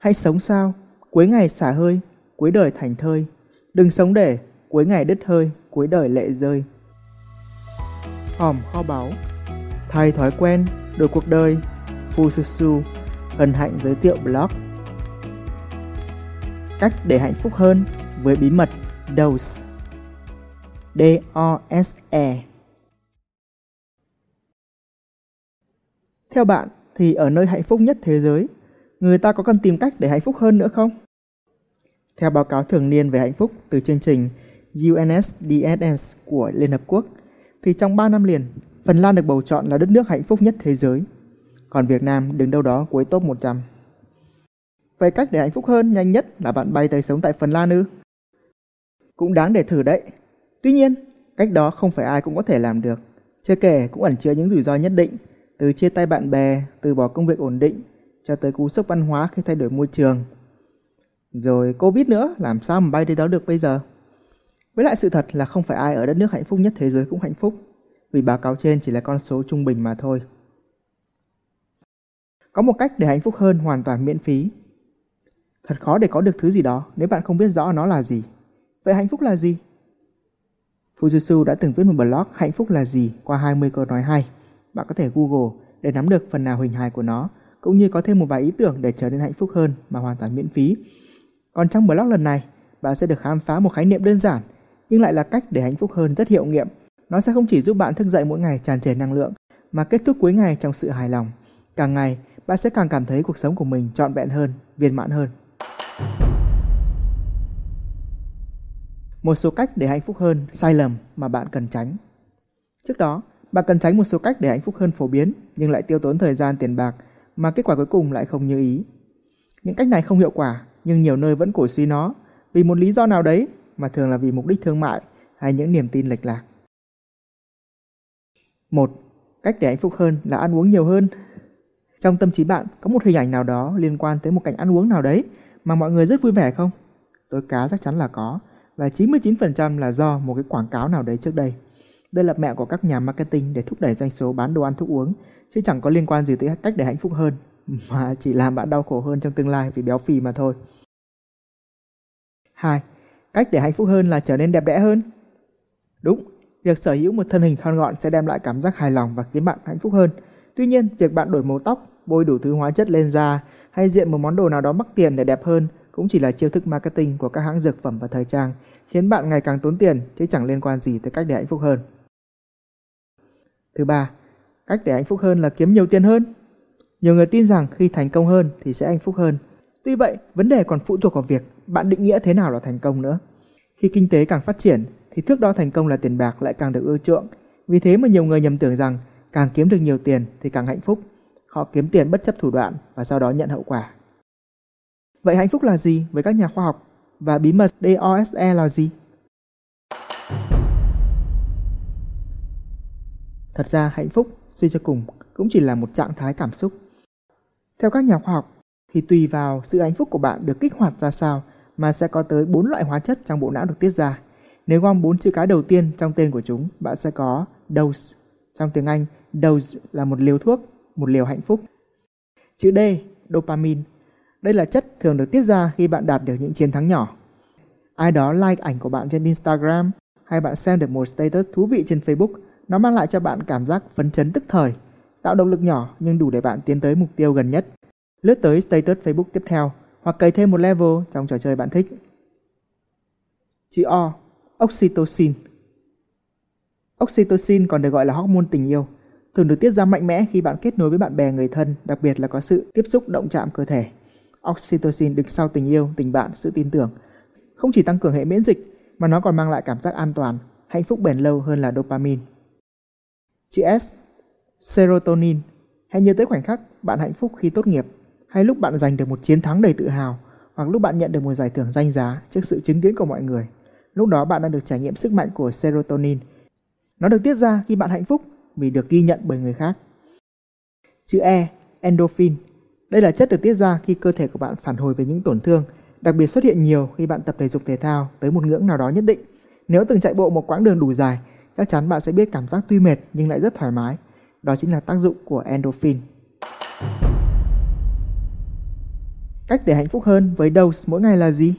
Hãy sống sao, cuối ngày xả hơi, cuối đời thành thơi. Đừng sống để, cuối ngày đứt hơi, cuối đời lệ rơi. Hòm kho báu. Thay thói quen, đổi cuộc đời. Fususu hân hạnh giới thiệu blog. Cách để hạnh phúc hơn với bí mật DOSE D-O-S-E Theo bạn thì ở nơi hạnh phúc nhất thế giới, người ta có cần tìm cách để hạnh phúc hơn nữa không? Theo báo cáo thường niên về hạnh phúc từ chương trình UNSDSS của Liên Hợp Quốc, thì trong 3 năm liền, Phần Lan được bầu chọn là đất nước hạnh phúc nhất thế giới. Còn Việt Nam đứng đâu đó cuối top 100. Vậy cách để hạnh phúc hơn nhanh nhất là bạn bay tới sống tại Phần Lan ư? Cũng đáng để thử đấy. Tuy nhiên, cách đó không phải ai cũng có thể làm được. Chưa kể cũng ẩn chứa những rủi ro nhất định, từ chia tay bạn bè, từ bỏ công việc ổn định, cho tới cú sốc văn hóa khi thay đổi môi trường. Rồi Covid nữa, làm sao mà bay đến đó được bây giờ? Với lại sự thật là không phải ai ở đất nước hạnh phúc nhất thế giới cũng hạnh phúc, vì báo cáo trên chỉ là con số trung bình mà thôi. Có một cách để hạnh phúc hơn hoàn toàn miễn phí. Thật khó để có được thứ gì đó nếu bạn không biết rõ nó là gì. Vậy hạnh phúc là gì? Fujitsu đã từng viết một blog hạnh phúc là gì qua 20 câu nói hay. Bạn có thể Google để nắm được phần nào hình hài của nó, cũng như có thêm một vài ý tưởng để trở nên hạnh phúc hơn mà hoàn toàn miễn phí. Còn trong blog lần này, bạn sẽ được khám phá một khái niệm đơn giản, nhưng lại là cách để hạnh phúc hơn rất hiệu nghiệm. Nó sẽ không chỉ giúp bạn thức dậy mỗi ngày tràn trề năng lượng, mà kết thúc cuối ngày trong sự hài lòng. Càng ngày, bạn sẽ càng cảm thấy cuộc sống của mình trọn vẹn hơn, viên mãn hơn. Một số cách để hạnh phúc hơn sai lầm mà bạn cần tránh. Trước đó, bạn cần tránh một số cách để hạnh phúc hơn phổ biến nhưng lại tiêu tốn thời gian tiền bạc mà kết quả cuối cùng lại không như ý. Những cách này không hiệu quả nhưng nhiều nơi vẫn cổ suý nó vì một lý do nào đấy mà thường là vì mục đích thương mại hay những niềm tin lệch lạc. Một, cách để hạnh phúc hơn là ăn uống nhiều hơn. Trong tâm trí bạn có một hình ảnh nào đó liên quan tới một cảnh ăn uống nào đấy mà mọi người rất vui vẻ không? Tôi cá chắc chắn là có và 99% là do một cái quảng cáo nào đấy trước đây. Đây là mẹ của các nhà marketing để thúc đẩy doanh số bán đồ ăn thuốc uống, chứ chẳng có liên quan gì tới cách để hạnh phúc hơn, mà chỉ làm bạn đau khổ hơn trong tương lai vì béo phì mà thôi. 2. Cách để hạnh phúc hơn là trở nên đẹp đẽ hơn. Đúng, việc sở hữu một thân hình thon gọn sẽ đem lại cảm giác hài lòng và khiến bạn hạnh phúc hơn. Tuy nhiên, việc bạn đổi màu tóc, bôi đủ thứ hóa chất lên da hay diện một món đồ nào đó mắc tiền để đẹp hơn cũng chỉ là chiêu thức marketing của các hãng dược phẩm và thời trang, khiến bạn ngày càng tốn tiền chứ chẳng liên quan gì tới cách để hạnh phúc hơn. Thứ ba, cách để hạnh phúc hơn là kiếm nhiều tiền hơn. Nhiều người tin rằng khi thành công hơn thì sẽ hạnh phúc hơn. Tuy vậy, vấn đề còn phụ thuộc vào việc bạn định nghĩa thế nào là thành công nữa. Khi kinh tế càng phát triển thì thước đo thành công là tiền bạc lại càng được ưa chuộng. Vì thế mà nhiều người nhầm tưởng rằng càng kiếm được nhiều tiền thì càng hạnh phúc. Họ kiếm tiền bất chấp thủ đoạn và sau đó nhận hậu quả. Vậy hạnh phúc là gì với các nhà khoa học? Và bí mật DOSE là gì? Thật ra hạnh phúc, suy cho cùng, cũng chỉ là một trạng thái cảm xúc. Theo các nhà khoa học, thì tùy vào sự hạnh phúc của bạn được kích hoạt ra sao mà sẽ có tới 4 loại hóa chất trong bộ não được tiết ra. Nếu gom 4 chữ cái đầu tiên trong tên của chúng, bạn sẽ có dose. Trong tiếng Anh, dose là một liều thuốc, một liều hạnh phúc. Chữ D, dopamine. Đây là chất thường được tiết ra khi bạn đạt được những chiến thắng nhỏ. Ai đó like ảnh của bạn trên Instagram hay bạn xem được một status thú vị trên Facebook nó mang lại cho bạn cảm giác phấn chấn tức thời, tạo động lực nhỏ nhưng đủ để bạn tiến tới mục tiêu gần nhất. Lướt tới status Facebook tiếp theo hoặc cày thêm một level trong trò chơi bạn thích. Chữ O, oxytocin. Oxytocin còn được gọi là hormone tình yêu, thường được tiết ra mạnh mẽ khi bạn kết nối với bạn bè người thân, đặc biệt là có sự tiếp xúc động chạm cơ thể. Oxytocin đứng sau tình yêu, tình bạn, sự tin tưởng. Không chỉ tăng cường hệ miễn dịch, mà nó còn mang lại cảm giác an toàn, hạnh phúc bền lâu hơn là dopamine. Chữ S, serotonin. Hãy nhớ tới khoảnh khắc bạn hạnh phúc khi tốt nghiệp, hay lúc bạn giành được một chiến thắng đầy tự hào, hoặc lúc bạn nhận được một giải thưởng danh giá trước sự chứng kiến của mọi người. Lúc đó bạn đang được trải nghiệm sức mạnh của serotonin. Nó được tiết ra khi bạn hạnh phúc vì được ghi nhận bởi người khác. Chữ E, endorphin. Đây là chất được tiết ra khi cơ thể của bạn phản hồi về những tổn thương, đặc biệt xuất hiện nhiều khi bạn tập thể dục thể thao tới một ngưỡng nào đó nhất định. Nếu từng chạy bộ một quãng đường đủ dài chắc chắn bạn sẽ biết cảm giác tuy mệt nhưng lại rất thoải mái. Đó chính là tác dụng của endorphin. Cách để hạnh phúc hơn với dose mỗi ngày là gì?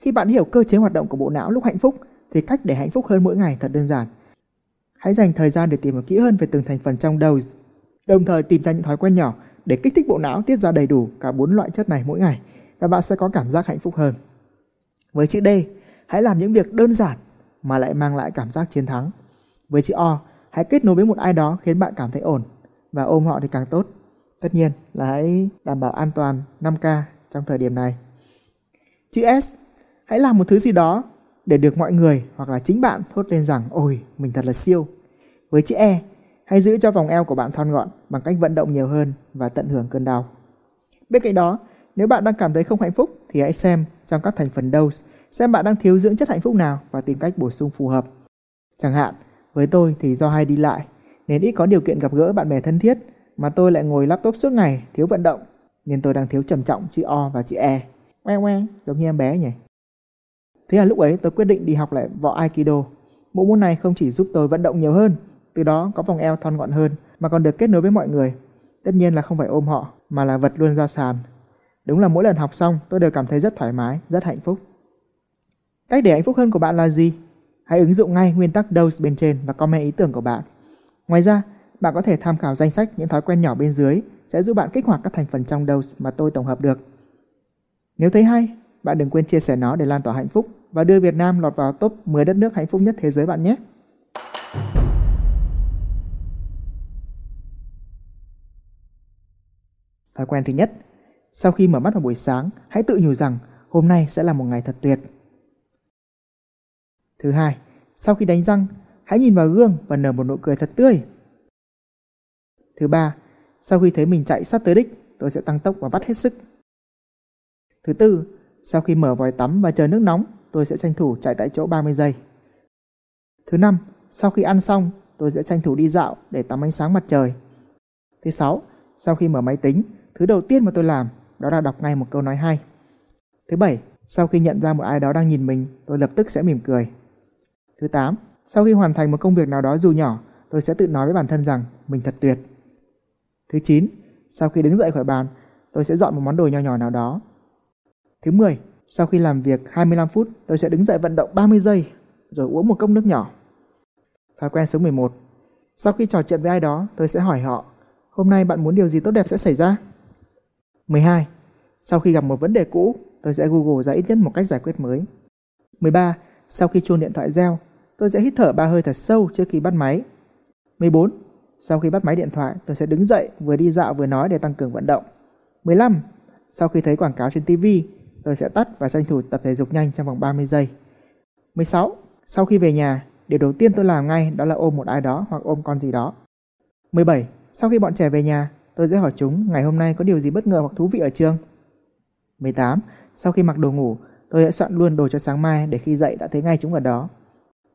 Khi bạn hiểu cơ chế hoạt động của bộ não lúc hạnh phúc thì cách để hạnh phúc hơn mỗi ngày thật đơn giản. Hãy dành thời gian để tìm hiểu kỹ hơn về từng thành phần trong dose, đồng thời tìm ra những thói quen nhỏ để kích thích bộ não tiết ra đầy đủ cả bốn loại chất này mỗi ngày và bạn sẽ có cảm giác hạnh phúc hơn. Với chữ D, hãy làm những việc đơn giản mà lại mang lại cảm giác chiến thắng. Với chữ O, hãy kết nối với một ai đó khiến bạn cảm thấy ổn và ôm họ thì càng tốt. Tất nhiên là hãy đảm bảo an toàn 5K trong thời điểm này. Chữ S, hãy làm một thứ gì đó để được mọi người hoặc là chính bạn thốt lên rằng ôi mình thật là siêu. Với chữ E, hãy giữ cho vòng eo của bạn thon gọn bằng cách vận động nhiều hơn và tận hưởng cơn đau. Bên cạnh đó, nếu bạn đang cảm thấy không hạnh phúc thì hãy xem trong các thành phần dose xem bạn đang thiếu dưỡng chất hạnh phúc nào và tìm cách bổ sung phù hợp. Chẳng hạn, với tôi thì do hay đi lại nên ít có điều kiện gặp gỡ bạn bè thân thiết mà tôi lại ngồi laptop suốt ngày, thiếu vận động nên tôi đang thiếu trầm trọng chữ O và chữ E. Oe oe, giống như em bé nhỉ. Thế là lúc ấy tôi quyết định đi học lại võ Aikido. Bộ môn này không chỉ giúp tôi vận động nhiều hơn, từ đó có vòng eo thon gọn hơn mà còn được kết nối với mọi người. Tất nhiên là không phải ôm họ mà là vật luôn ra sàn. Đúng là mỗi lần học xong tôi đều cảm thấy rất thoải mái, rất hạnh phúc. Cách để hạnh phúc hơn của bạn là gì? Hãy ứng dụng ngay nguyên tắc dose bên trên và comment ý tưởng của bạn. Ngoài ra, bạn có thể tham khảo danh sách những thói quen nhỏ bên dưới sẽ giúp bạn kích hoạt các thành phần trong dose mà tôi tổng hợp được. Nếu thấy hay, bạn đừng quên chia sẻ nó để lan tỏa hạnh phúc và đưa Việt Nam lọt vào top 10 đất nước hạnh phúc nhất thế giới bạn nhé. Thói quen thứ nhất, sau khi mở mắt vào buổi sáng, hãy tự nhủ rằng hôm nay sẽ là một ngày thật tuyệt. Thứ hai, sau khi đánh răng, hãy nhìn vào gương và nở một nụ cười thật tươi. Thứ ba, sau khi thấy mình chạy sắp tới đích, tôi sẽ tăng tốc và bắt hết sức. Thứ tư, sau khi mở vòi tắm và chờ nước nóng, tôi sẽ tranh thủ chạy tại chỗ 30 giây. Thứ năm, sau khi ăn xong, tôi sẽ tranh thủ đi dạo để tắm ánh sáng mặt trời. Thứ sáu, sau khi mở máy tính, thứ đầu tiên mà tôi làm đó là đọc ngay một câu nói hay. Thứ bảy, sau khi nhận ra một ai đó đang nhìn mình, tôi lập tức sẽ mỉm cười. Thứ 8. Sau khi hoàn thành một công việc nào đó dù nhỏ, tôi sẽ tự nói với bản thân rằng mình thật tuyệt. Thứ 9. Sau khi đứng dậy khỏi bàn, tôi sẽ dọn một món đồ nhỏ nhỏ nào đó. Thứ 10. Sau khi làm việc 25 phút, tôi sẽ đứng dậy vận động 30 giây, rồi uống một cốc nước nhỏ. Thói quen số 11. Sau khi trò chuyện với ai đó, tôi sẽ hỏi họ, hôm nay bạn muốn điều gì tốt đẹp sẽ xảy ra? 12. Sau khi gặp một vấn đề cũ, tôi sẽ Google ra ít nhất một cách giải quyết mới. 13. Sau khi chuông điện thoại reo, tôi sẽ hít thở ba hơi thật sâu trước khi bắt máy. 14. Sau khi bắt máy điện thoại, tôi sẽ đứng dậy vừa đi dạo vừa nói để tăng cường vận động. 15. Sau khi thấy quảng cáo trên TV, tôi sẽ tắt và tranh thủ tập thể dục nhanh trong vòng 30 giây. 16. Sau khi về nhà, điều đầu tiên tôi làm ngay đó là ôm một ai đó hoặc ôm con gì đó. 17. Sau khi bọn trẻ về nhà, tôi sẽ hỏi chúng ngày hôm nay có điều gì bất ngờ hoặc thú vị ở trường. 18. Sau khi mặc đồ ngủ, Tôi sẽ soạn luôn đồ cho sáng mai để khi dậy đã thấy ngay chúng ở đó.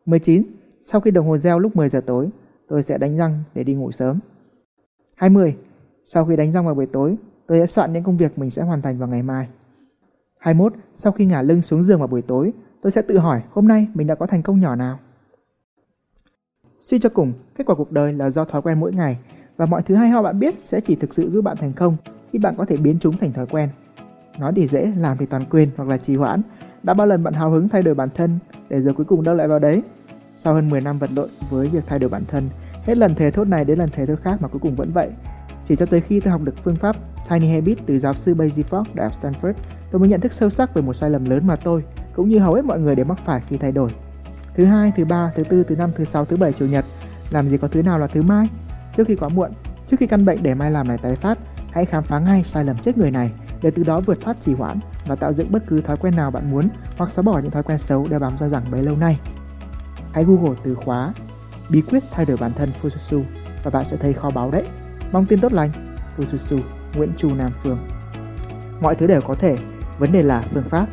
19. Sau khi đồng hồ reo lúc 10 giờ tối, tôi sẽ đánh răng để đi ngủ sớm. 20. Sau khi đánh răng vào buổi tối, tôi sẽ soạn những công việc mình sẽ hoàn thành vào ngày mai. 21. Sau khi ngả lưng xuống giường vào buổi tối, tôi sẽ tự hỏi hôm nay mình đã có thành công nhỏ nào. Suy cho cùng, kết quả cuộc đời là do thói quen mỗi ngày và mọi thứ hay ho bạn biết sẽ chỉ thực sự giúp bạn thành công khi bạn có thể biến chúng thành thói quen. Nói thì dễ, làm thì toàn quyền hoặc là trì hoãn. Đã bao lần bạn hào hứng thay đổi bản thân để giờ cuối cùng đâu lại vào đấy? Sau hơn 10 năm vận lộn với việc thay đổi bản thân, hết lần thề thốt này đến lần thề thốt khác mà cuối cùng vẫn vậy. Chỉ cho tới khi tôi học được phương pháp Tiny Habit từ giáo sư Basie Fogg đại học Stanford, tôi mới nhận thức sâu sắc về một sai lầm lớn mà tôi, cũng như hầu hết mọi người đều mắc phải khi thay đổi. Thứ hai, thứ ba, thứ tư, thứ năm, thứ sáu, thứ bảy, chủ nhật, làm gì có thứ nào là thứ mai? Trước khi quá muộn, trước khi căn bệnh để mai làm này tái phát, hãy khám phá ngay sai lầm chết người này để từ đó vượt thoát trì hoãn và tạo dựng bất cứ thói quen nào bạn muốn hoặc xóa bỏ những thói quen xấu đã bám ra rằng bấy lâu nay. Hãy Google từ khóa bí quyết thay đổi bản thân Fususu và bạn sẽ thấy kho báu đấy. Mong tin tốt lành. Fususu, Nguyễn Chu Nam Phương. Mọi thứ đều có thể, vấn đề là phương pháp.